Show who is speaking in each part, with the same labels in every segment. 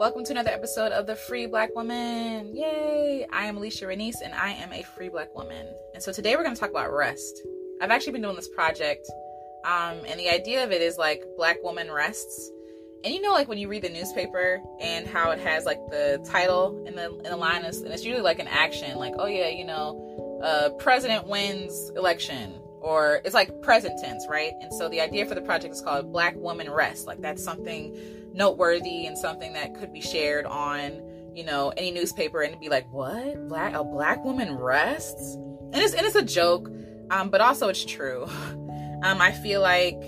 Speaker 1: Welcome to another episode of The Free Black Woman. Yay! I am Alecia Renece and I am a free black woman. And so today we're going to talk about rest. I've actually been doing this project, um, and the idea of it is like Black Woman Rests. And you know, like when you read the newspaper and how it has like the title and the in the line, is, and it's usually like an action, like oh yeah, you know, uh, president wins election, or it's like present tense, right? And so the idea for the project is called Black Woman Rest. Like that's something noteworthy and something that could be shared on, you know, any newspaper and be like, what? Black a black woman rests? And it's and it's a joke, um, but also it's true. Um, I feel like,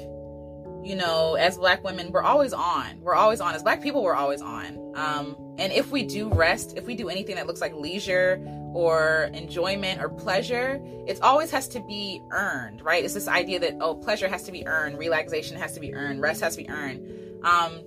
Speaker 1: you know, as black women, we're always on. We're always on. As black people, we're always on. Um, and if we do rest, if we do anything that looks like leisure or enjoyment or pleasure, it always has to be earned, right? It's this idea that oh, pleasure has to be earned, relaxation has to be earned, rest has to be earned. Um,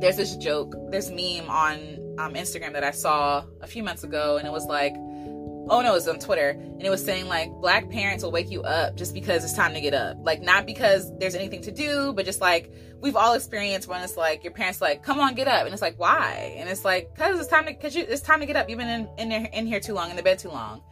Speaker 1: there's this joke, this meme on um, Instagram that I saw a few months ago, and it was like, oh no, it was on Twitter, and it was saying like black parents will wake you up just because it's time to get up, like not because there's anything to do, but just like we've all experienced when it's like your parents like, come on, get up, and it's like why, and it's like because it's time to because you it's time to get up. You've been in in, in here too long, in the bed too long.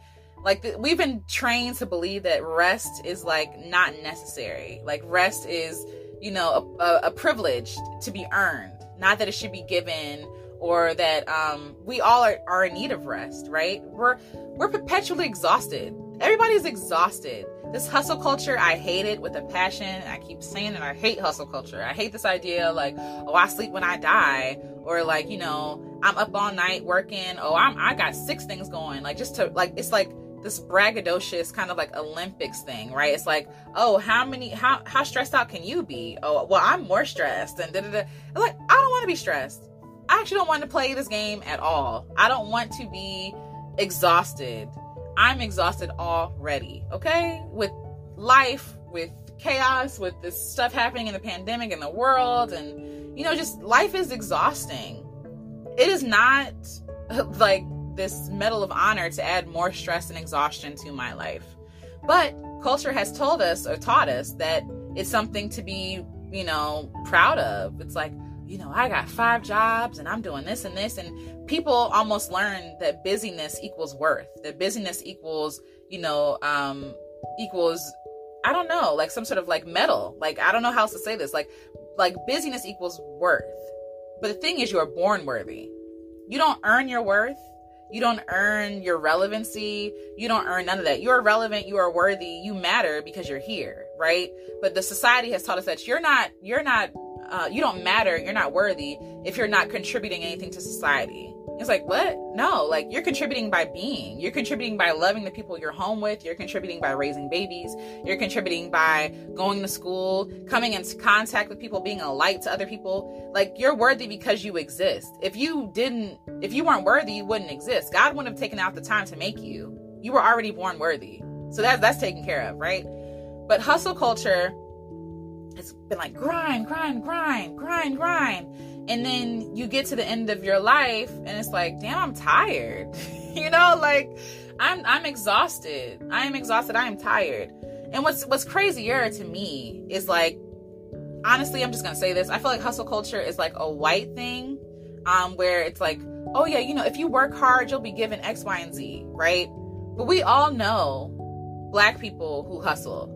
Speaker 1: Like the, we've been trained to believe that rest is like not necessary. Like rest is you know a, a, a privilege to be earned not that it should be given or that um, we all are, are in need of rest right? We're we're perpetually exhausted. Everybody's exhausted. This hustle culture i hate it with a passion. I keep saying it i hate hustle culture. I hate this idea like oh i sleep when i die or like you know i'm up all night working. Oh i'm i got six things going. Like just to like it's like this braggadocious kind of like Olympics thing, right? It's like, oh, how many, how how stressed out can you be? Oh, well, I'm more stressed, and da da da. Like, I don't want to be stressed. I actually don't want to play this game at all. I don't want to be exhausted. I'm exhausted already. Okay, with life, with chaos, with this stuff happening in the pandemic in the world, and you know, just life is exhausting. It is not like this medal of honor to add more stress and exhaustion to my life. But culture has told us or taught us that it's something to be, you know, proud of. It's like, you know, I got five jobs and I'm doing this and this. And people almost learn that busyness equals worth, that busyness equals, you know, um, equals, I don't know, like some sort of like medal. Like, I don't know how else to say this. Like, like busyness equals worth. But the thing is, you are born worthy. You don't earn your worth. You don't earn your relevancy. You don't earn none of that. You are relevant. You are worthy. You matter because you're here, right? But the society has taught us that you're not, you're not, uh, you don't matter. You're not worthy if you're not contributing anything to society. It's like, what? No, like you're contributing by being. You're contributing by loving the people you're home with. You're contributing by raising babies. You're contributing by going to school, coming into contact with people, being a light to other people. Like you're worthy because you exist. If you didn't, if you weren't worthy, you wouldn't exist. God wouldn't have taken out the time to make you. You were already born worthy. So that's that's taken care of, right? But hustle culture has been like grind, grind, grind, grind, grind. And then you get to the end of your life and it's like damn i'm tired. You know like i'm i'm exhausted. I am exhausted. I am tired. And what's what's crazier to me is like honestly i'm just gonna say this. I feel like hustle culture is like a white thing um where it's like oh yeah you know if you work hard you'll be given x y and z right? But we all know black people who hustle.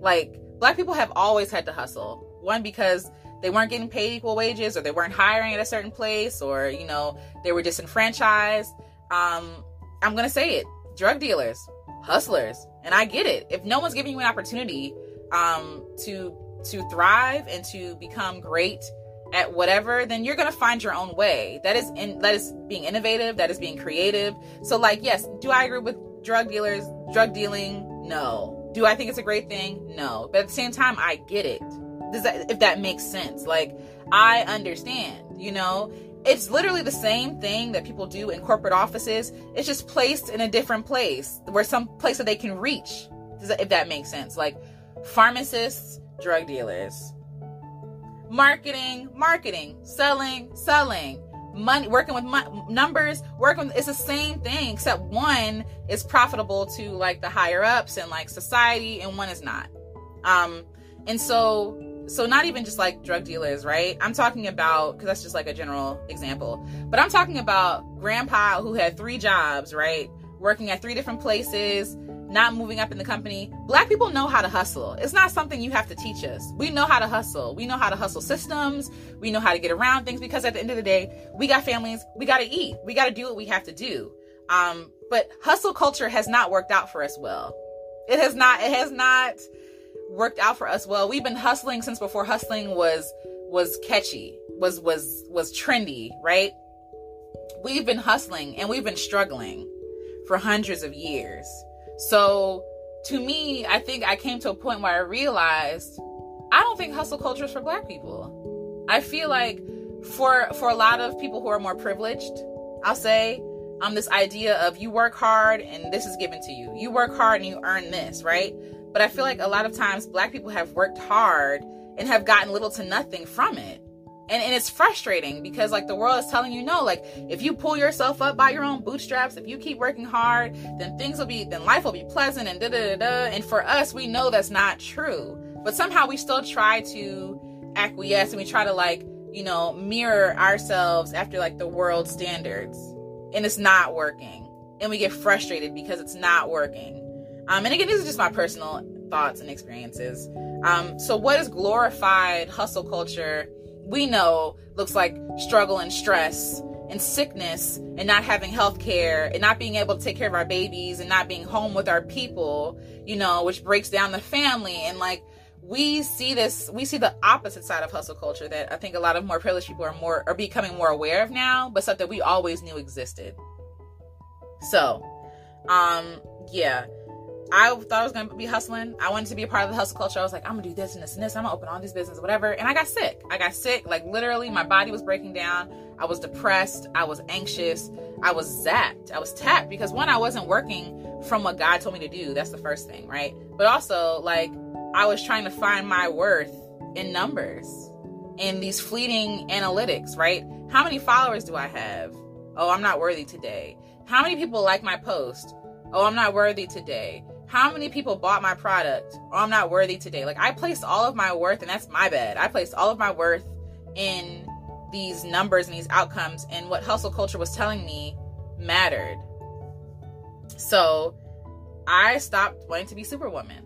Speaker 1: Like black people have always had to hustle. One because they weren't getting paid equal wages or they weren't hiring at a certain place or you know they were disenfranchised. Um i'm gonna say it drug dealers hustlers and i get it. If no one's giving you an opportunity um to to thrive and to become great at whatever then you're gonna find your own way. That is in that is being innovative that is being creative. So like yes do i agree with drug dealers drug dealing? No do i think it's a great thing no but at the same time i get it does that if that makes sense? Like I understand, you know, it's literally the same thing that people do in corporate offices. It's just placed in a different place where some place that they can reach. Does that, if that makes sense? Like pharmacists, drug dealers, marketing, marketing, selling, selling, money, working with numbers, working. It's the same thing, except one is profitable to like the higher ups and like society, and one is not. Um, and so so not even just like drug dealers, right? I'm talking about because that's just like a general example. But I'm talking about grandpa who had three jobs, right? Working at three different places, not moving up in the company. Black people know how to hustle. It's not something you have to teach us. We know how to hustle. We know how to hustle systems. We know how to get around things because at the end of the day, we got families. We got to eat. We got to do what we have to do. Um, but hustle culture has not worked out for us well. It has not. It has not worked out for us well. We've been hustling since before hustling was was catchy, was was was trendy, right? We've been hustling and we've been struggling for hundreds of years. So to me, I think I came to a point where I realized I don't think hustle culture is for black people. I feel like for for a lot of people who are more privileged, I'll say, um this idea of you work hard and this is given to you. You work hard and you earn this, right? But I feel like a lot of times black people have worked hard and have gotten little to nothing from it. And, and it's frustrating because like the world is telling you no like if you pull yourself up by your own bootstraps if you keep working hard then things will be then life will be pleasant and da da da da and for us we know that's not true but somehow we still try to acquiesce and we try to like you know mirror ourselves after like the world standards and it's not working and we get frustrated because it's not working um, and again, these are just my personal thoughts and experiences. Um, so, what is glorified hustle culture? We know looks like struggle and stress and sickness and not having health care and not being able to take care of our babies and not being home with our people, you know, which breaks down the family. And like, we see this, we see the opposite side of hustle culture that I think a lot of more privileged people are more, are becoming more aware of now, but stuff that we always knew existed. So, um, yeah I thought I was gonna be hustling. I wanted to be a part of the hustle culture. I was like, I'm gonna do this and this and this. I'm gonna open all these businesses, whatever. And I got sick. I got sick. Like literally, my body was breaking down. I was depressed. I was anxious. I was zapped. I was tapped because one, I wasn't working from what God told me to do. That's the first thing, right? But also, like, I was trying to find my worth in numbers, in these fleeting analytics, right? How many followers do I have? Oh, I'm not worthy today. How many people like my post? Oh, I'm not worthy today how many people bought my product? Or i'm not worthy today. Like i placed all of my worth and that's my bad. I placed all of my worth in these numbers and these outcomes and what hustle culture was telling me mattered. So i stopped wanting to be superwoman.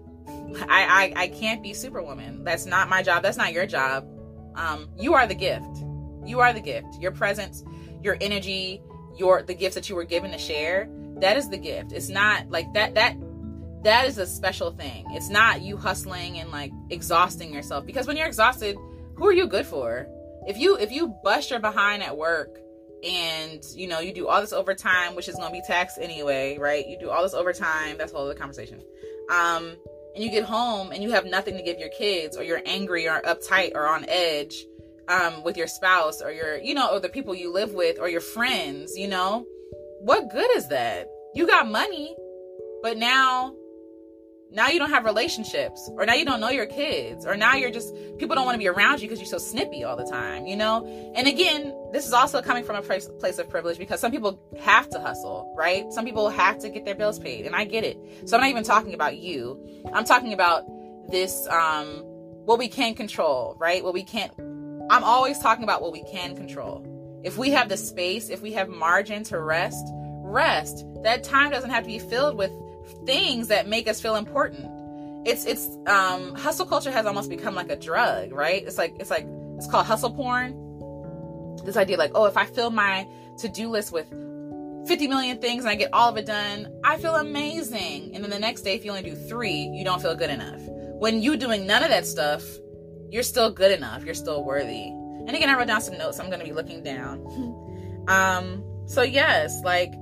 Speaker 1: I, I i can't be superwoman. That's not my job. That's not your job. Um you are the gift. You are the gift. Your presence your energy your the gifts that you were given to share that is the gift. It's not like that that that is a special thing. It's not you hustling and like exhausting yourself because when you're exhausted, who are you good for? If you if you bust your behind at work and you know you do all this overtime, which is gonna be taxed anyway, right? You do all this overtime. That's a whole other conversation. Um, and you get home and you have nothing to give your kids, or you're angry or uptight or on edge um, with your spouse or your you know or the people you live with or your friends. You know, what good is that? You got money, but now now you don't have relationships or now you don't know your kids or now you're just people don't want to be around you because you're so snippy all the time you know? And again this is also coming from a place, of privilege because some people have to hustle right? Some people have to get their bills paid and i get it. So i'm not even talking about you. I'm talking about this um what we can control right? What we can't i'm always talking about what we can control. If we have the space if we have margin to rest rest. That time doesn't have to be filled with things that make us feel important. It's it's um hustle culture has almost become like a drug, right? It's like it's like it's called hustle porn. This idea like, oh, if I fill my to-do list with 50 million things and I get all of it done, I feel amazing. And then the next day, if you only do three, you don't feel good enough. When you doing none of that stuff, you're still good enough. You're still worthy. And again, I wrote down some notes. I'm going to be looking down. um, so yes, like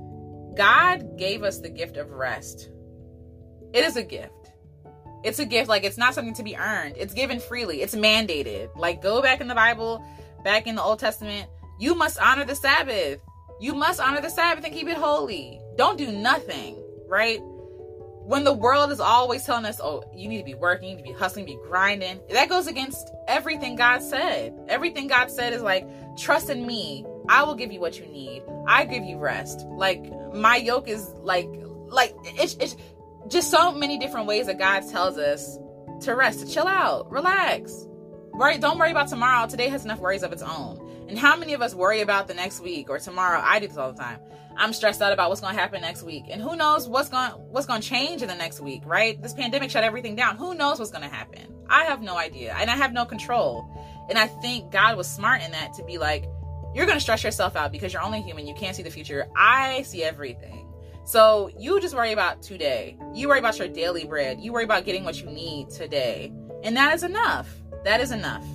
Speaker 1: God gave us the gift of rest. It is a gift. It's a gift. Like, it's not something to be earned, it's given freely, it's mandated. Like, go back in the Bible, back in the Old Testament, you must honor the Sabbath. You must honor the Sabbath and keep it holy. Don't do nothing, right? When the world is always telling us, oh, you need to be working, you need to be hustling, be grinding, that goes against everything God said. Everything God said is like, trust in me. I will give you what you need. I give you rest. Like, my yoke is like, like, it's, it's, just so many different ways that God tells us to rest, to chill out, relax. Worry, don't worry about tomorrow. Today has enough worries of its own. And how many of us worry about the next week or tomorrow? I do this all the time. I'm stressed out about what's going to happen next week, and who knows what's going what's going to change in the next week, right? This pandemic shut everything down. Who knows what's going to happen? I have no idea, and I have no control. And I think God was smart in that to be like, you're going to stress yourself out because you're only human. You can't see the future. I see everything. So you just worry about today. You worry about your daily bread. You worry about getting what you need today. And that is enough. That is enough.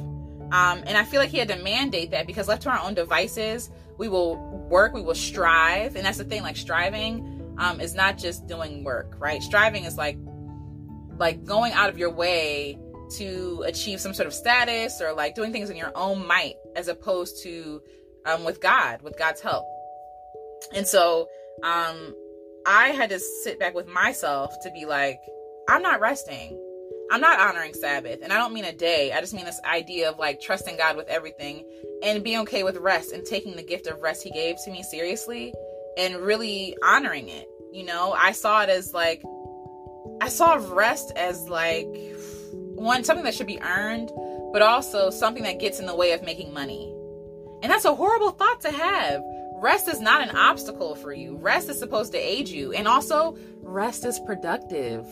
Speaker 1: Um, and I feel like he had to mandate that because left to our own devices, we will work, we will strive. And that's the thing, like striving um, is not just doing work, right? Striving is like like going out of your way to achieve some sort of status or like doing things in your own might as opposed to um, with God, with God's help. And so um, I had to sit back with myself to be like, I'm not resting. I'm not honoring Sabbath. And I don't mean a day. I just mean this idea of like trusting God with everything and being okay with rest and taking the gift of rest He gave to me seriously and really honoring it. You know, I saw it as like, I saw rest as like one, something that should be earned, but also something that gets in the way of making money. And that's a horrible thought to have. Rest is not an obstacle for you. Rest is supposed to aid you. And also, rest is productive.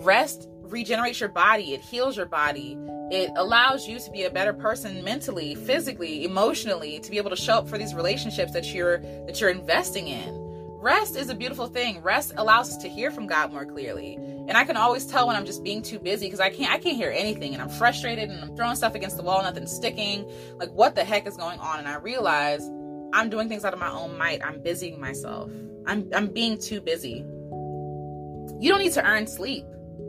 Speaker 1: Rest regenerates your body, it heals your body, it allows you to be a better person mentally, physically, emotionally, to be able to show up for these relationships that you're that you're investing in. Rest is a beautiful thing. Rest allows us to hear from God more clearly. And I can always tell when I'm just being too busy because I can't I can't hear anything and I'm frustrated and I'm throwing stuff against the wall, nothing's sticking. Like what the heck is going on? And I realize I'm doing things out of my own might. I'm busying myself. I'm I'm being too busy. You don't need to earn sleep.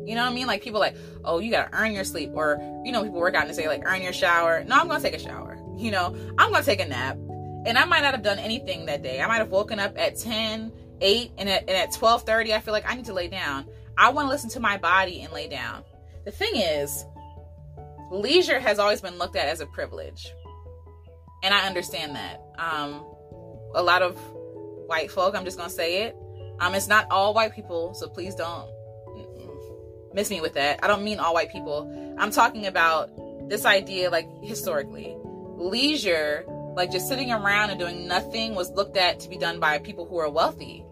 Speaker 1: You know what I mean? Like people like, oh, you gotta earn your sleep, or you know, people work out and say like, earn your shower. No, I'm gonna take a shower. You know, I'm gonna take a nap, and I might not have done anything that day. I might have woken up at 10, 8, and at, and at 12:30, I feel like I need to lay down. I want to listen to my body and lay down. The thing is, leisure has always been looked at as a privilege, and I understand that. Um, a lot of white folk, I'm just gonna say it. Um, it's not all white people, so please don't miss me with that. I don't mean all white people. I'm talking about this idea, like historically, leisure, like just sitting around and doing nothing, was looked at to be done by people who are wealthy.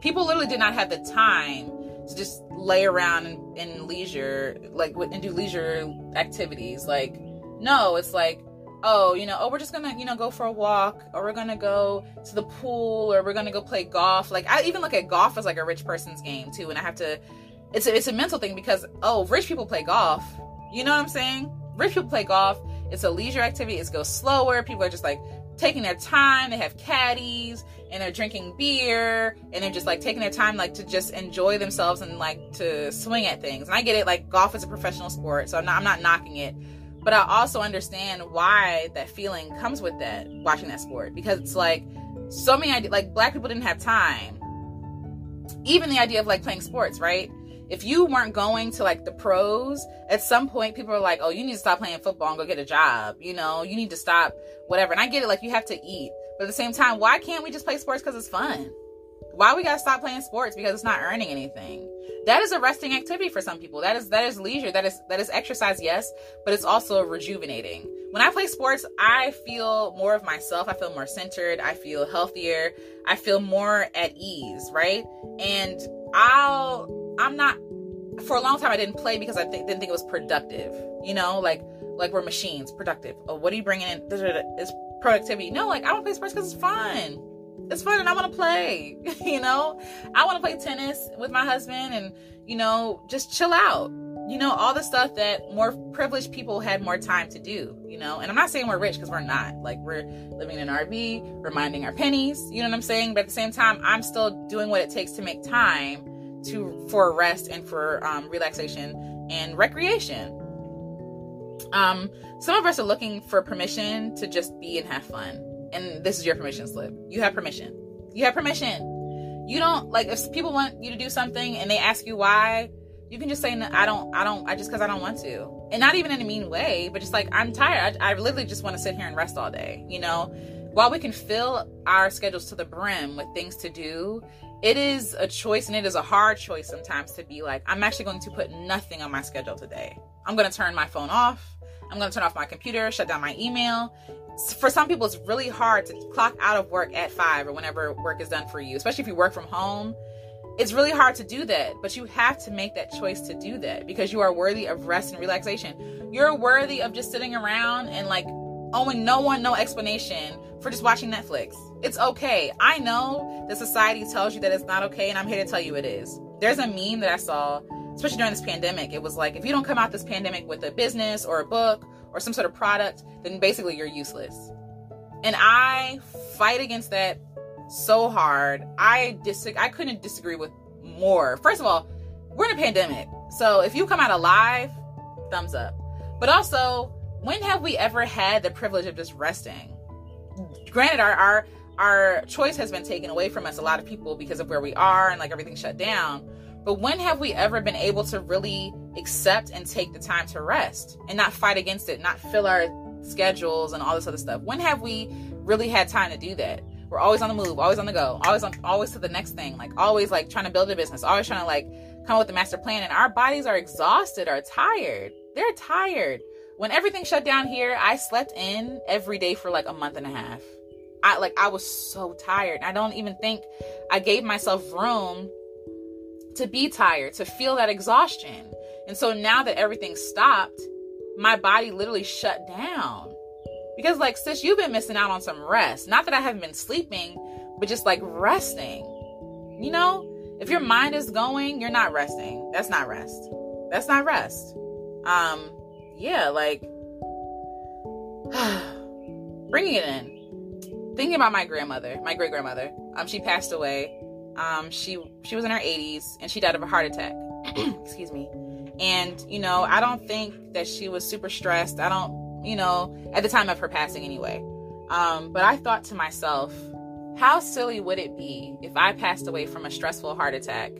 Speaker 1: People literally did not have the time to just lay around in, in leisure, like and do leisure activities. Like, no, it's like oh, you know, oh, we're just gonna, you know, go for a walk, or we're gonna go to the pool, or we're gonna go play golf. Like, I even look at golf as like a rich person's game too, and I have to it's a, it's a mental thing because oh, rich people play golf. You know what I'm saying? Rich people play golf. It's a leisure activity. It goes slower. People are just like taking their time. They have caddies and they're drinking beer and they're just like taking their time like to just enjoy themselves and like to swing at things. And I get it. Like golf is a professional sport, so I'm not, I'm not knocking it. But I also understand why that feeling comes with that watching that sport because it's like so many ideas like black people didn't have time. Even the idea of like playing sports, right? if you weren't going to like the pros, at some point people are like, oh, you need to stop playing football and go get a job. You know, you need to stop whatever. And I get it, like you have to eat. But at the same time, why can't we just play sports because it's fun? Why we gotta stop playing sports because it's not earning anything? That is a resting activity for some people. That is that is leisure. That is that is exercise, yes, but it's also rejuvenating. When I play sports, I feel more of myself. I feel more centered. I feel healthier. I feel more at ease, right? And I'll I'm not for a long time I didn't play because I th- didn't think it was productive. You know, like like we're machines, productive. Oh, what are you bringing in? Is productivity? No, like I to play sports because it's fun. It's fun, and I want to play. you know, I want to play tennis with my husband, and you know, just chill out. You know, all the stuff that more privileged people had more time to do. You know, and I'm not saying we're rich because we're not. Like we're living in an RV, reminding our pennies. You know what I'm saying? But at the same time, I'm still doing what it takes to make time to for rest and for um, relaxation and recreation. Um, some of us are looking for permission to just be and have fun, and this is your permission slip. You have permission. You have permission. You don't like if people want you to do something and they ask you why. You can just say, "I don't. I don't. I just because I don't want to." And not even in a mean way, but just like I'm tired. I, I literally just want to sit here and rest all day. You know, while we can fill our schedules to the brim with things to do, it is a choice and it is a hard choice sometimes to be like, I'm actually going to put nothing on my schedule today. I'm going to turn my phone off. I'm going to turn off my computer, shut down my email. For some people, it's really hard to clock out of work at five or whenever work is done for you, especially if you work from home. It's really hard to do that, but you have to make that choice to do that because you are worthy of rest and relaxation. You're worthy of just sitting around and like owing no one no explanation for just watching Netflix. It's okay. I know that society tells you that it's not okay, and I'm here to tell you it is. There's a meme that I saw, especially during this pandemic. It was like, if you don't come out this pandemic with a business or a book or some sort of product, then basically you're useless. And I fight against that so hard. I dis- I couldn't disagree with more. First of all, we're in a pandemic. So if you come out alive, thumbs up. But also, when have we ever had the privilege of just resting? Granted, our our our choice has been taken away from us a lot of people because of where we are and like everything shut down. But when have we ever been able to really accept and take the time to rest and not fight against it, not fill our schedules and all this other stuff? When have we really had time to do that? We're always on the move, always on the go, always on always to the next thing, like always like trying to build a business, always trying to like come up with a master plan and our bodies are exhausted, are tired. They're tired when everything shut down here, I slept in every day for like a month and a half. I like I was so tired. I don't even think I gave myself room to be tired, to feel that exhaustion. And so now that everything stopped, my body literally shut down. Because like sis, you've been missing out on some rest. Not that I haven't been sleeping, but just like resting. You know, if your mind is going, you're not resting. That's not rest. That's not rest. Um yeah, like bringing it in. Thinking about my grandmother, my great grandmother. Um, she passed away. Um, she she was in her 80s and she died of a heart attack. Excuse me. And you know, I don't think that she was super stressed. I don't, you know, at the time of her passing anyway. Um, but I thought to myself, how silly would it be if I passed away from a stressful heart attack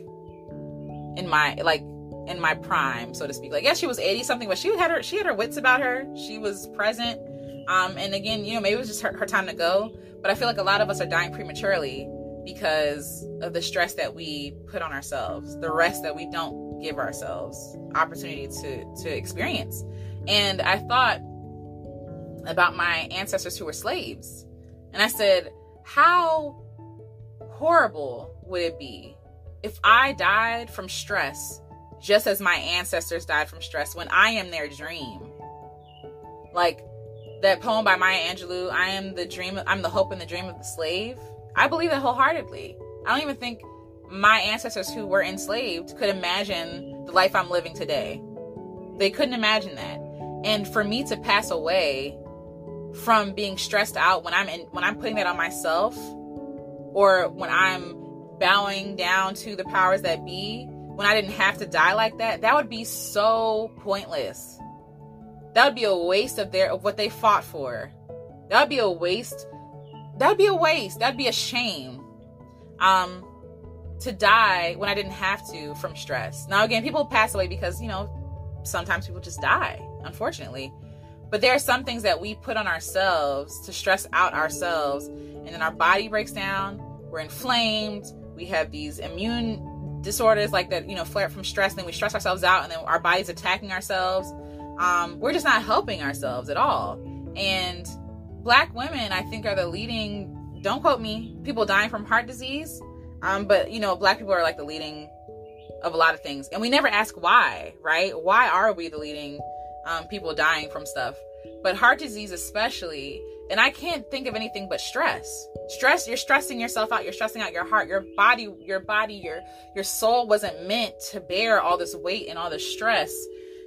Speaker 1: in my like in my prime, so to speak. Like, yes, she was 80 something, but she had her she had her wits about her. She was present. Um, and again, you know, maybe it was just her, her time to go. But I feel like a lot of us are dying prematurely because of the stress that we put on ourselves, the rest that we don't give ourselves opportunity to to experience. And I thought about my ancestors who were slaves. And I said, how horrible would it be if I died from stress just as my ancestors died from stress when I am their dream. Like that poem by Maya Angelou, I am the dream, I'm the hope and the dream of the slave. I believe that wholeheartedly. I don't even think my ancestors who were enslaved could imagine the life I'm living today. They couldn't imagine that. And for me to pass away from being stressed out when I'm in when I'm putting that on myself or when I'm bowing down to the powers that be when I didn't have to die like that, that would be so pointless. That would be a waste of their of what they fought for. That would be a waste. That'd be a waste. That'd be a shame. Um to die when I didn't have to from stress. Now again, people pass away because, you know, sometimes people just die, unfortunately. But there are some things that we put on ourselves to stress out ourselves, and then our body breaks down, we're inflamed, we have these immune disorders like that, you know, flare up from stress, and then we stress ourselves out, and then our body's attacking ourselves. Um, we're just not helping ourselves at all. And black women, I think, are the leading. Don't quote me. People dying from heart disease. Um, but you know, black people are like the leading of a lot of things, and we never ask why, right? Why are we the leading um, people dying from stuff? But heart disease, especially, and I can't think of anything but stress. Stress, you're stressing yourself out, you're stressing out your heart, your body, your body, your your soul wasn't meant to bear all this weight and all this stress.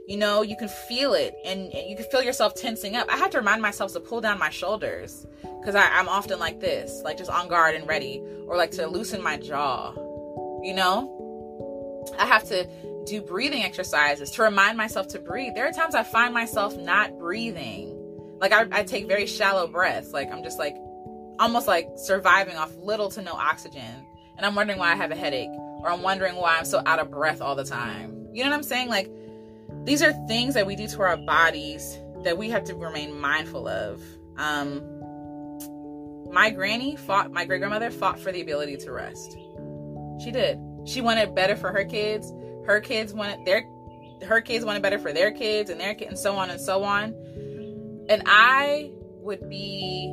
Speaker 1: You know, you can feel it and, you can feel yourself tensing up. I have to remind myself to pull down my shoulders because I'm often like this, like just on guard and ready, or like to loosen my jaw. You know, I have to do breathing exercises to remind myself to breathe. There are times I find myself not breathing like I, I take very shallow breaths. Like I'm just like almost like surviving off little to no oxygen. And I'm wondering why I have a headache. Or I'm wondering why I'm so out of breath all the time. You know what I'm saying? Like these are things that we do to our bodies that we have to remain mindful of. Um my granny fought my great grandmother fought for the ability to rest. She did. She wanted better for her kids. Her kids wanted their her kids wanted better for their kids and their kids and so on and so on And I would be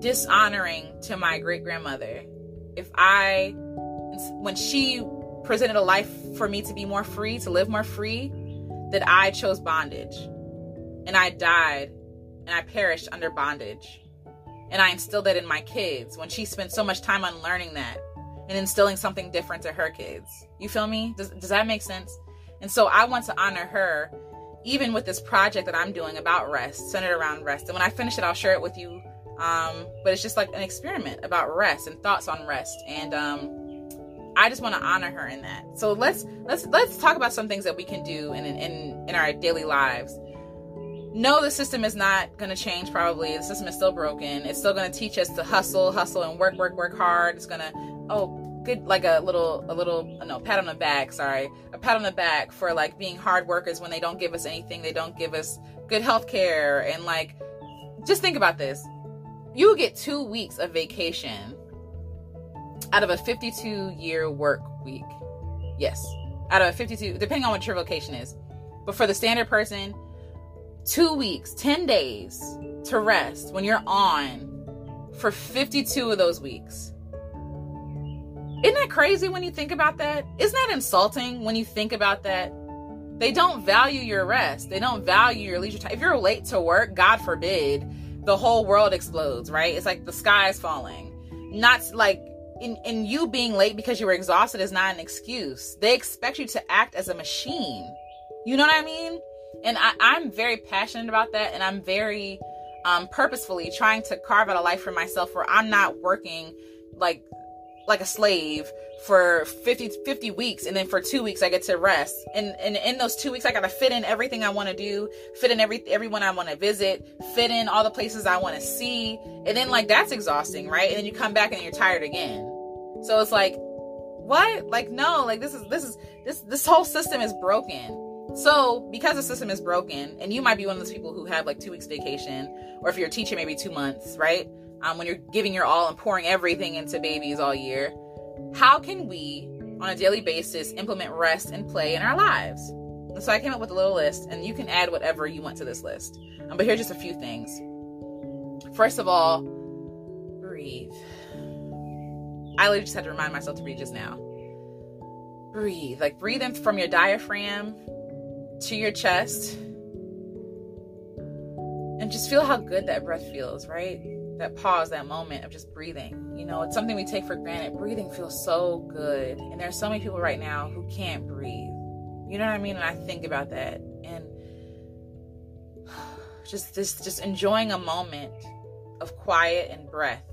Speaker 1: dishonoring to my great grandmother if I, when she presented a life for me to be more free, to live more free, that I chose bondage. And I died and I perished under bondage. And I instilled that in my kids when she spent so much time on learning that and instilling something different to her kids. You feel me? Does, does that make sense? And so I want to honor her even with this project that I'm doing about rest, centered around rest. And when I finish it, I'll share it with you. Um, but it's just like an experiment about rest and thoughts on rest. And um, I just want to honor her in that. So let's let's let's talk about some things that we can do in in in our daily lives. No, the system is not going to change. Probably the system is still broken. It's still going to teach us to hustle, hustle, and work, work, work hard. It's going to oh good like a little a little no pat on the back sorry a pat on the back for like being hard workers when they don't give us anything they don't give us good health care and like just think about this you get two weeks of vacation out of a 52 year work week yes out of a 52 depending on what your vocation is but for the standard person two weeks 10 days to rest when you're on for 52 of those weeks isn't that crazy when you think about that? Isn't that insulting when you think about that? They don't value your rest. They don't value your leisure time. If you're late to work, God forbid, the whole world explodes, right? It's like the sky is falling. Not like in, in you being late because you were exhausted is not an excuse. They expect you to act as a machine. You know what I mean? And I, I'm very passionate about that. And I'm very um, purposefully trying to carve out a life for myself where I'm not working like like a slave for 50 50 weeks and then for 2 weeks I get to rest. And and in those 2 weeks I got to fit in everything I want to do, fit in every everyone I want to visit, fit in all the places I want to see. And then like that's exhausting, right? And then you come back and you're tired again. So it's like what? Like no, like this is this is this this whole system is broken. So, because the system is broken, and you might be one of those people who have like two weeks vacation, or if you're a teacher, maybe two months, right? Um, when you're giving your all and pouring everything into babies all year, how can we, on a daily basis, implement rest and play in our lives? And so I came up with a little list, and you can add whatever you want to this list. Um, but here's just a few things. First of all, breathe. I literally just had to remind myself to breathe just now. Breathe. Like breathe in from your diaphragm to your chest. And just feel how good that breath feels, right? That pause, that moment of just breathing. You know, it's something we take for granted. Breathing feels so good. And there's so many people right now who can't breathe. You know what I mean? And I think about that and just this just enjoying a moment of quiet and breath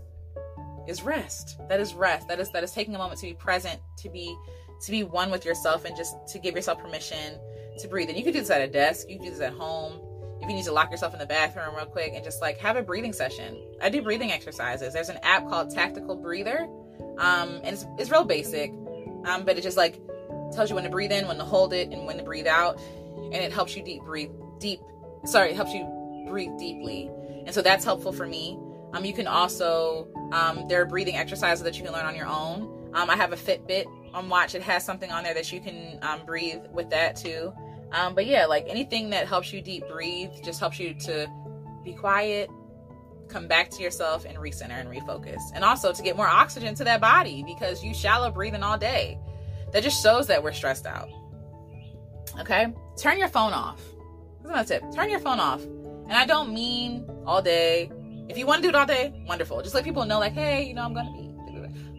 Speaker 1: is rest. That is rest. That is that is taking a moment to be present, to be to be one with yourself and just to give yourself permission to breathe. And you can do this at a desk, you can do this at home if you need to lock yourself in the bathroom real quick and just like have a breathing session. I do breathing exercises. There's an app called Tactical Breather. Um, and it's, it's real basic. Um, but it just like tells you when to breathe in, when to hold it, and when to breathe out. And it helps you deep breathe deep. Sorry, it helps you breathe deeply. And so that's helpful for me. Um, you can also um, there are breathing exercises that you can learn on your own. Um, I have a Fitbit on watch. It has something on there that you can um, breathe with that too. Um, but yeah, like anything that helps you deep breathe just helps you to be quiet, come back to yourself, and recenter and refocus. And also to get more oxygen to that body because you shallow breathing all day. That just shows that we're stressed out. Okay? Turn your phone off. That's my tip. Turn your phone off. And I don't mean all day. If you want to do it all day, wonderful. Just let people know, like, hey, you know, I'm going to be.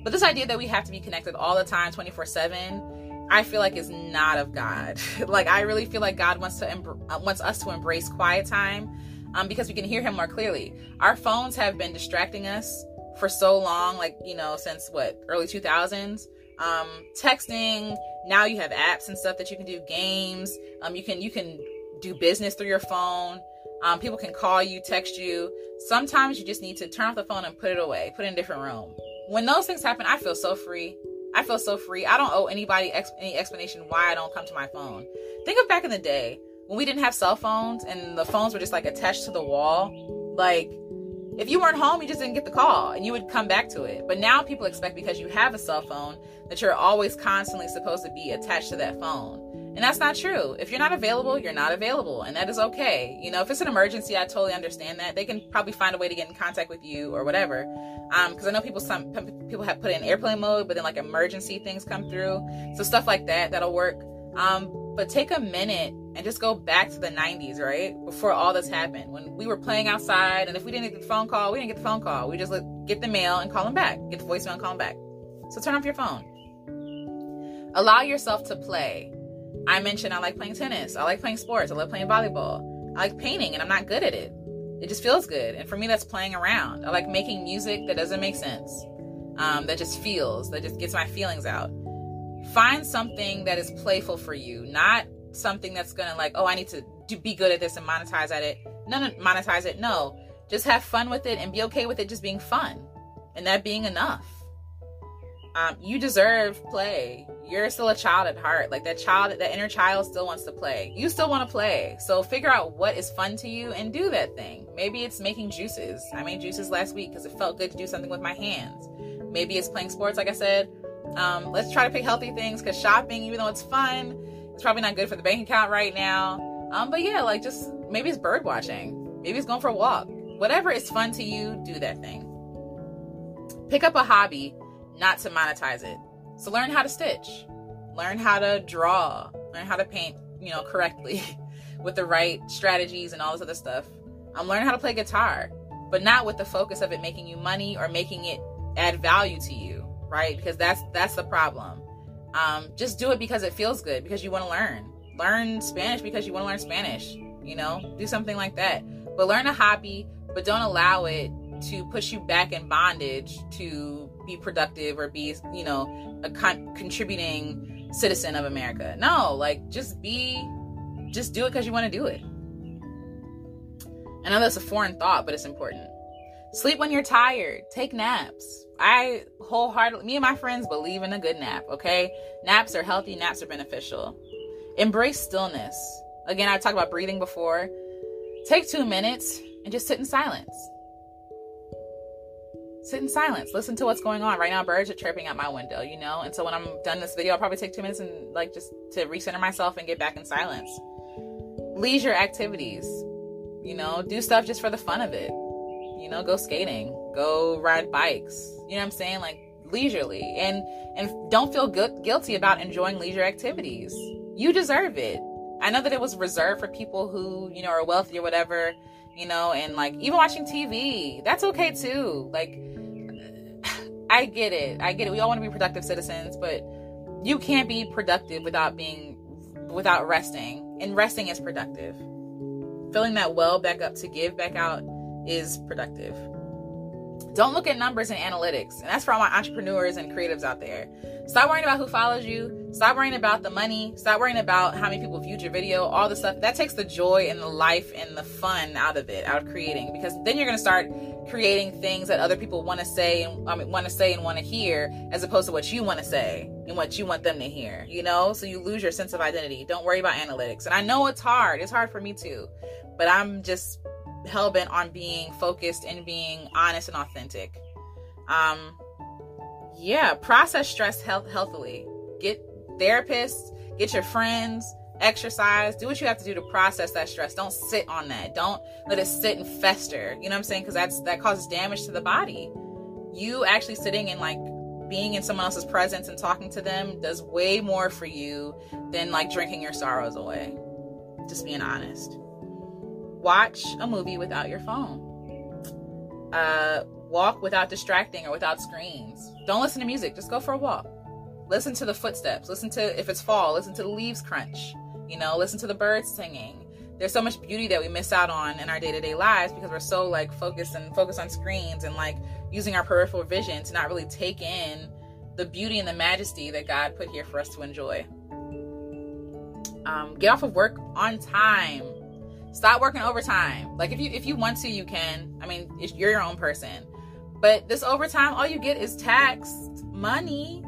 Speaker 1: But this idea that we have to be connected all the time, 24 7, I feel like is not of God. like I really feel like God wants to em- uh, wants us to embrace quiet time um, because we can hear Him more clearly. Our phones have been distracting us for so long, like you know, since what early 2000s. Um, texting. Now you have apps and stuff that you can do. Games. Um, you can you can do business through your phone. Um, people can call you, text you. Sometimes you just need to turn off the phone and put it away, put it in a different room. When those things happen, I feel so free. I feel so free. I don't owe anybody ex- any explanation why I don't come to my phone. Think of back in the day when we didn't have cell phones and the phones were just like attached to the wall. Like, if you weren't home, you just didn't get the call and you would come back to it. But now people expect because you have a cell phone that you're always constantly supposed to be attached to that phone. And that's not true. If you're not available, you're not available. And that is okay. You know, if it's an emergency, I totally understand that. They can probably find a way to get in contact with you or whatever. Um, because I know people some people have put in airplane mode, but then like emergency things come through. So stuff like that, that'll work. Um, but take a minute and just go back to the 90s, right? Before all this happened. When we were playing outside, and if we didn't get the phone call, we didn't get the phone call. We just like, get the mail and call them back. Get the voicemail and call them back. So turn off your phone. Allow yourself to play. I mentioned I like playing tennis. I like playing sports. I love playing volleyball. I like painting and I'm not good at it. It just feels good. And for me, that's playing around. I like making music that doesn't make sense, um, that just feels, that just gets my feelings out. Find something that is playful for you, not something that's gonna like, oh, I need to do, be good at this and monetize at it. No, no, monetize it. No, just have fun with it and be okay with it just being fun, and that being enough. Um, you deserve play you're still a child at heart. Like that child, that inner child still wants to play. You still want to play. So figure out what is fun to you and do that thing. Maybe it's making juices. I made juices last week because it felt good to do something with my hands. Maybe it's playing sports, like I said. Um, let's try to pick healthy things because shopping, even though it's fun, it's probably not good for the bank account right now. Um, but yeah, like just maybe it's bird watching. Maybe it's going for a walk. Whatever is fun to you, do that thing. Pick up a hobby, not to monetize it so learn how to stitch, learn how to draw, learn how to paint, you know, correctly with the right strategies and all this other stuff. I'm learning how to play guitar, but not with the focus of it making you money or making it add value to you, right? Because that's that's the problem. Um, just do it because it feels good, because you want to learn. Learn Spanish because you want to learn Spanish. You know, do something like that. But learn a hobby, but don't allow it to push you back in bondage to be productive or be, you know, a con- contributing citizen of America. No, like just be, just do it because you want to do it. I know that's a foreign thought, but it's important. Sleep when you're tired. Take naps. I wholeheartedly, me and my friends believe in a good nap, okay? Naps are healthy, naps are beneficial. Embrace stillness. Again, I talked about breathing before. Take two minutes and just sit in silence sit in silence. Listen to what's going on. Right now birds are chirping at my window you know? And so when i'm done this video i'll probably take two minutes and like just to recenter myself and get back in silence. Leisure activities you know? Do stuff just for the fun of it. You know go skating. Go ride bikes. You know what i'm saying? Like leisurely. And and don't feel gu- guilty about enjoying leisure activities. You deserve it. I know that it was reserved for people who you know are wealthy or whatever you know and like even watching tv that's okay too like I get it. I get it. We all want to be productive citizens, but you can't be productive without being without resting. And resting is productive. Filling that well back up to give back out is productive. Don't look at numbers and analytics. And that's for all my entrepreneurs and creatives out there. Stop worrying about who follows you. Stop worrying about the money. Stop worrying about how many people viewed your video, all the stuff. That takes the joy and the life and the fun out of it, out of creating. Because then you're going to start creating things that other people want to say and I mean want to say and want to hear as opposed to what you want to say and what you want them to hear, you know? So you lose your sense of identity. Don't worry about analytics. And I know it's hard. It's hard for me too. But I'm just hell bent on being focused and being honest and authentic. Um, yeah, process stress health healthily. Get therapists, get your friends, exercise, do what you have to do to process that stress. Don't sit on that. Don't let it sit and fester. You know what I'm saying? Because that's that causes damage to the body. You actually sitting and like being in someone else's presence and talking to them does way more for you than like drinking your sorrows away. Just being honest watch a movie without your phone. Uh, walk without distracting or without screens. Don't listen to music. Just go for a walk. Listen to the footsteps. Listen to if it's fall. Listen to the leaves crunch. You know, listen to the birds singing. There's so much beauty that we miss out on in our day-to-day lives because we're so like focused and focused on screens and like using our peripheral vision to not really take in the beauty and the majesty that God put here for us to enjoy. Um, get off of work on time Stop working overtime. Like if you if you want to, you can. I mean, you're your own person. But this overtime, all you get is taxed money.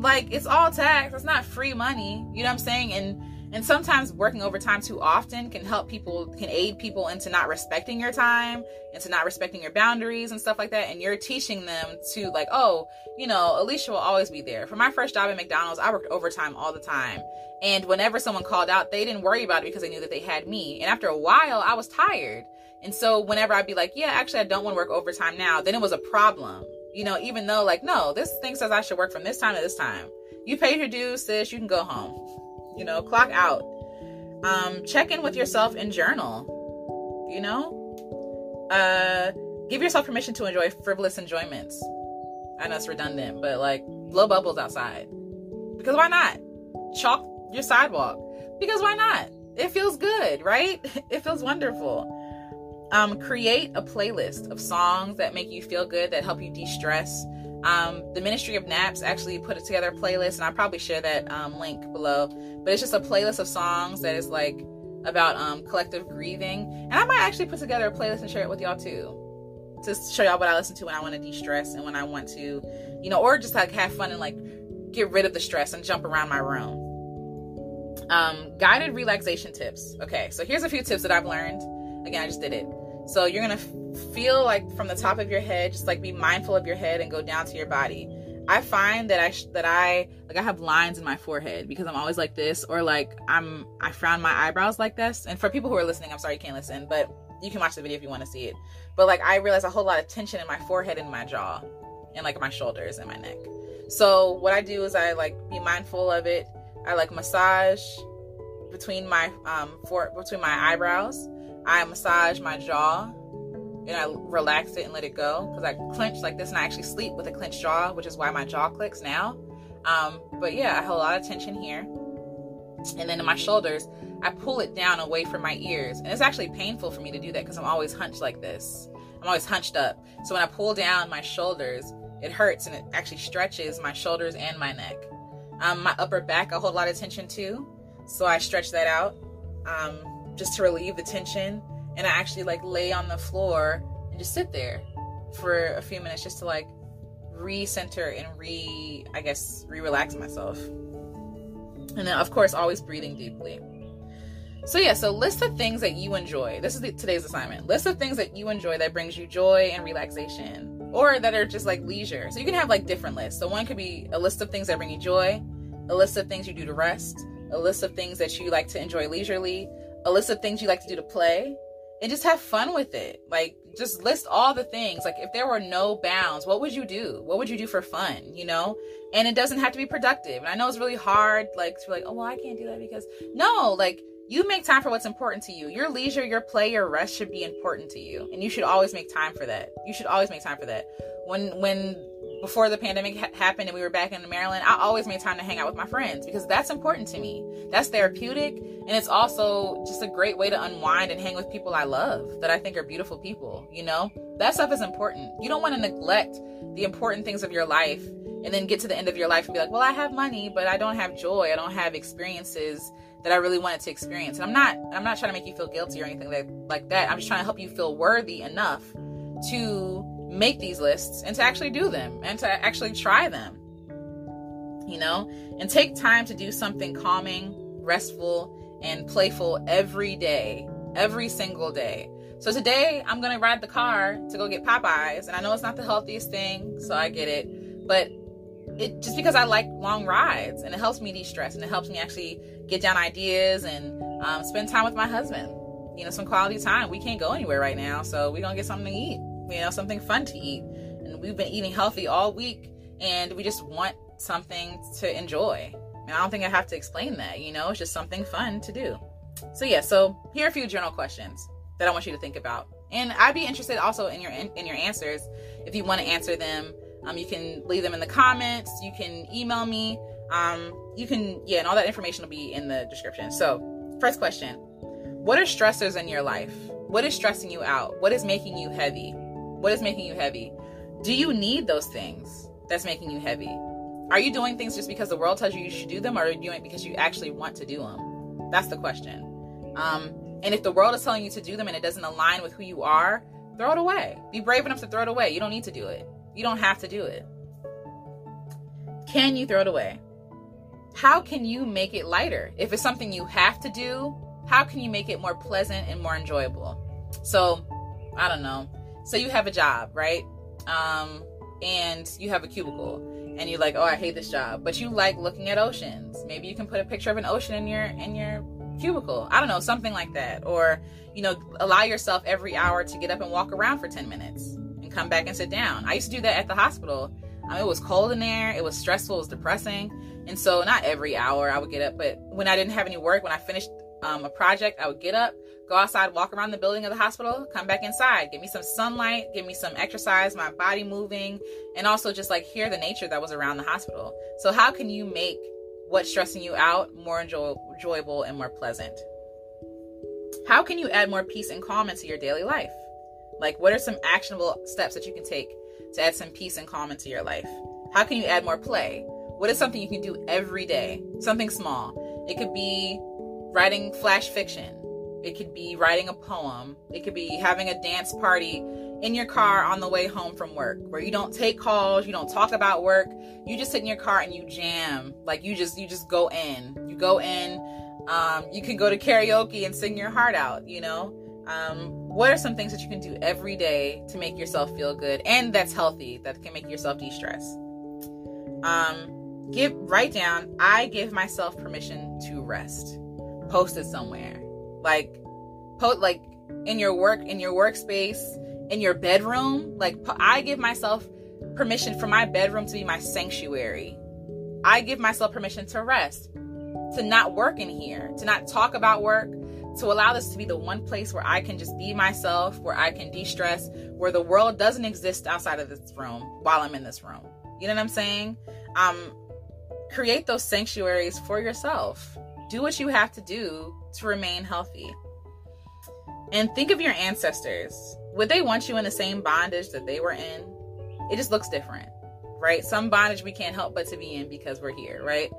Speaker 1: Like it's all tax. It's not free money. You know what I'm saying? And And sometimes working overtime too often can help people, can aid people into not respecting your time, into not respecting your boundaries and stuff like that. And you're teaching them to, like, oh, you know, Alecia will always be there. For my first job at McDonald's, I worked overtime all the time. And whenever someone called out, they didn't worry about it because they knew that they had me. And after a while, I was tired. And so whenever I'd be like, yeah, actually, I don't want to work overtime now, then it was a problem. You know, even though, like, no, this thing says I should work from this time to this time. You paid your dues, sis, you can go home you know, clock out. Um, check in with yourself and journal. You know, uh, give yourself permission to enjoy frivolous enjoyments. I know it's redundant, but like blow bubbles outside because why not? Chalk your sidewalk because why not? It feels good, right? It feels wonderful. Um, create a playlist of songs that make you feel good, that help you de stress, um, the Ministry of Naps actually put together a playlist, and I'll probably share that um, link below. But it's just a playlist of songs that is like about um, collective grieving. And I might actually put together a playlist and share it with y'all too. To show y'all what I listen to when I want to de stress and when I want to, you know, or just like have fun and like get rid of the stress and jump around my room. Um, guided relaxation tips. Okay, so here's a few tips that I've learned. Again, I just did it. So you're gonna feel like from the top of your head, just like be mindful of your head and go down to your body. I find that I sh- that I like I have lines in my forehead because I'm always like this, or like I'm I frown my eyebrows like this. And for people who are listening, I'm sorry you can't listen, but you can watch the video if you want to see it. But like I realize a whole lot of tension in my forehead and my jaw, and like my shoulders and my neck. So what I do is I like be mindful of it. I like massage between my um for between my eyebrows. I massage my jaw and I relax it and let it go because I clench like this and I actually sleep with a clenched jaw, which is why my jaw clicks now. Um, but yeah, I have a lot of tension here. And then in my shoulders, I pull it down away from my ears. And it's actually painful for me to do that because I'm always hunched like this. I'm always hunched up. So when I pull down my shoulders, it hurts and it actually stretches my shoulders and my neck. Um, my upper back, I hold a lot of tension too. So I stretch that out um, just to relieve the tension and I actually like lay on the floor and just sit there for a few minutes just to like recenter and re I guess re-relax myself. And then of course always breathing deeply. So yeah, so list of things that you enjoy. This is the, today's assignment. List of things that you enjoy that brings you joy and relaxation or that are just like leisure. So you can have like different lists. So one could be a list of things that bring you joy, a list of things you do to rest, a list of things that you like to enjoy leisurely, a list of things you like to do to play, and just have fun with it. Like just list all the things. Like if there were no bounds, what would you do? What would you do for fun, you know? And it doesn't have to be productive. And I know it's really hard like to be like, "Oh, well, I can't do that because no, like you make time for what's important to you. Your leisure, your play, your rest should be important to you. And you should always make time for that. You should always make time for that. When when before the pandemic ha- happened and we were back in Maryland, I always made time to hang out with my friends because that's important to me. That's therapeutic. And it's also just a great way to unwind and hang with people I love that I think are beautiful people. You know, that stuff is important. You don't want to neglect the important things of your life and then get to the end of your life and be like, well, I have money, but I don't have joy. I don't have experiences that I really wanted to experience. And I'm not, I'm not trying to make you feel guilty or anything like, like that. I'm just trying to help you feel worthy enough to make these lists and to actually do them and to actually try them. You know, and take time to do something calming, restful, and playful every day, every single day. So today I'm gonna ride the car to go get Popeyes, and I know it's not the healthiest thing, so I get it, but it just because I like long rides and it helps me de-stress and it helps me actually get down ideas and um, spend time with my husband. You know, some quality time. We can't go anywhere right now, so we're gonna get something to eat you know, something fun to eat. And we've been eating healthy all week and we just want something to enjoy. And I don't think I have to explain that, you know, it's just something fun to do. So yeah, so here are a few journal questions that I want you to think about. And I'd be interested also in your in, in your answers. If you want to answer them, um, you can leave them in the comments. You can email me. Um, you can yeah, and all that information will be in the description. So, first question: What are stressors in your life? What is stressing you out? What is making you heavy? What is making you heavy? Do you need those things that's making you heavy? Are you doing things just because the world tells you you should do them, or are you doing it because you actually want to do them? That's the question. Um, and if the world is telling you to do them and it doesn't align with who you are, throw it away. Be brave enough to throw it away. You don't need to do it. You don't have to do it. Can you throw it away? how can you make it lighter? If it's something you have to do, how can you make it more pleasant and more enjoyable? So, I don't know. So you have a job, right? Um, and you have a cubicle, and you're like, oh, I hate this job, but you like looking at oceans. Maybe you can put a picture of an ocean in your in your cubicle. I don't know, something like that. Or, you know, allow yourself every hour to get up and walk around for 10 minutes and come back and sit down. I used to do that at the hospital. Um, it was cold in there, it was stressful, it was depressing. And so, not every hour I would get up, but when I didn't have any work, when I finished um, a project, I would get up, go outside, walk around the building of the hospital, come back inside, get me some sunlight, give me some exercise, my body moving, and also just like hear the nature that was around the hospital. So, how can you make what's stressing you out more enjoy- enjoyable and more pleasant? How can you add more peace and calm into your daily life? Like, what are some actionable steps that you can take to add some peace and calm into your life? How can you add more play? What is something you can do every day? Something small. It could be writing flash fiction. It could be writing a poem. It could be having a dance party in your car on the way home from work where you don't take calls, you don't talk about work. You just sit in your car and you jam. Like you just you just go in. You go in. Um, you can go to karaoke and sing your heart out, you know? Um, what are some things that you can do every day to make yourself feel good and that's healthy that can make yourself de-stress? Um, give write down I give myself permission to rest. Post it somewhere. Like post like in your work in your workspace in your bedroom. Like, I give myself permission for my bedroom to be my sanctuary. I give myself permission to rest, to not work in here, to not talk about work, to allow this to be the one place where I can just be myself, where I can de stress, where the world doesn't exist outside of this room while I'm in this room. You know what I'm saying? Um, create those sanctuaries for yourself. Do what you have to do to remain healthy. And think of your ancestors would they want you in the same bondage that they were in? It just looks different, right? Some bondage we can't help but to be in because we're here, right?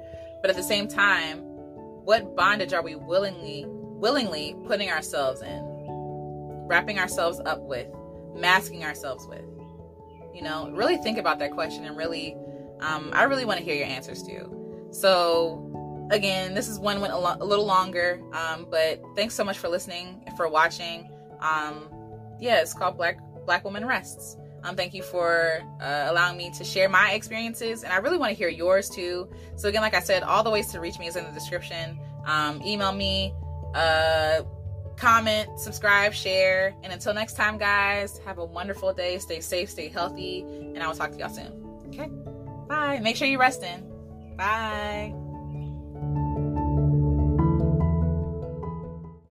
Speaker 1: But at the same time, what bondage are we willingly willingly putting ourselves in? Wrapping ourselves up with, masking ourselves with. You know, really think about that question and really um, I really want to hear your answers too. So again, this is one went a, lo- a little longer, um, but thanks so much for listening, for watching. Um, yeah, it's called Black Black Woman Rests. Um, thank you for uh, allowing me to share my experiences, and I really want to hear yours too. So again, like I said, all the ways to reach me is in the description. Um, email me, uh, comment, subscribe, share, and until next time, guys, have a wonderful day. Stay safe, stay healthy, and I will talk to y'all soon. Okay, bye. Make sure you're resting. Bye.